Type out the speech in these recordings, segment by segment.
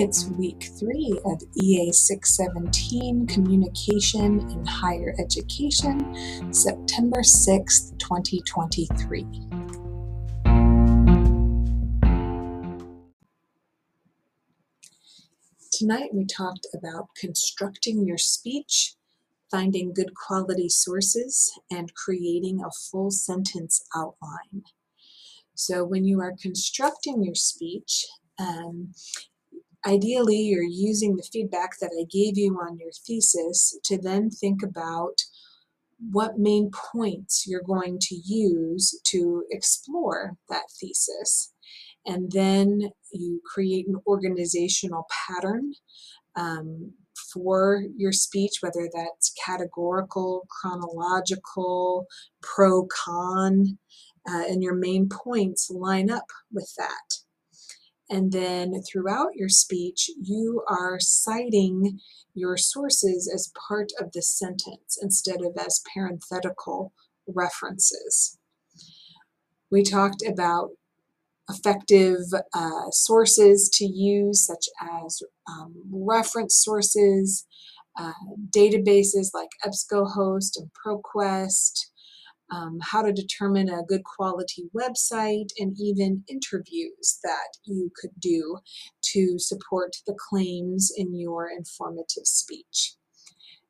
It's week three of EA 617 Communication in Higher Education, September 6th, 2023. Tonight we talked about constructing your speech, finding good quality sources, and creating a full sentence outline. So when you are constructing your speech, um, ideally you're using the feedback that I gave you on your thesis to then think about what main points you're going to use to explore that thesis. And then you create an organizational pattern um, for your speech, whether that's categorical, chronological, pro con, uh, and your main points line up with that. And then throughout your speech, you are citing your sources as part of the sentence instead of as parenthetical references. We talked about effective uh, sources to use, such as um, reference sources, uh, databases like EBSCOhost and ProQuest, um, how to determine a good quality website, and even interviews that you could do to support the claims in your informative speech.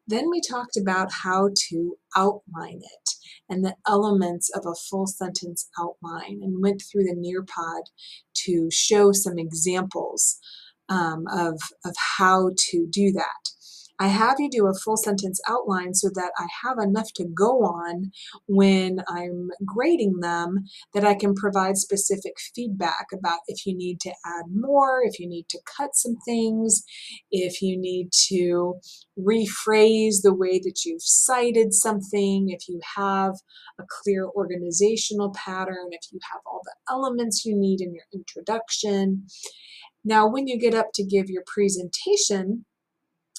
Then we talked about how to outline it and the elements of a full sentence outline and went through the Nearpod to show some examples um, of, of how to do that. I have you do a full sentence outline so that I have enough to go on when I'm grading them that I can provide specific feedback about if you need to add more, if you need to cut some things, if you need to rephrase the way that you've cited something, if you have a clear organizational pattern, if you have all the elements you need in your introduction. Now, when you get up to give your presentation,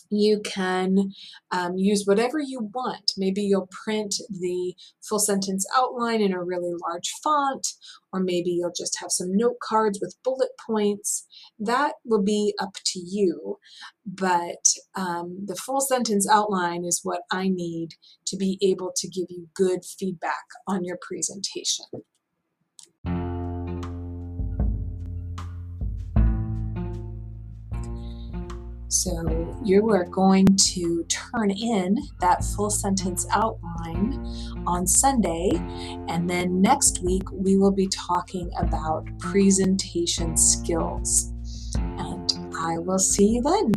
you can um, use whatever you want. Maybe you'll print the full sentence outline in a really large font, or maybe you'll just have some note cards with bullet points. That will be up to you, but um, the full sentence outline is what I need to be able to give you good feedback on your presentation. So you are going to turn in that full sentence outline on Sunday, and then next week we will be talking about presentation skills. And I will see you then.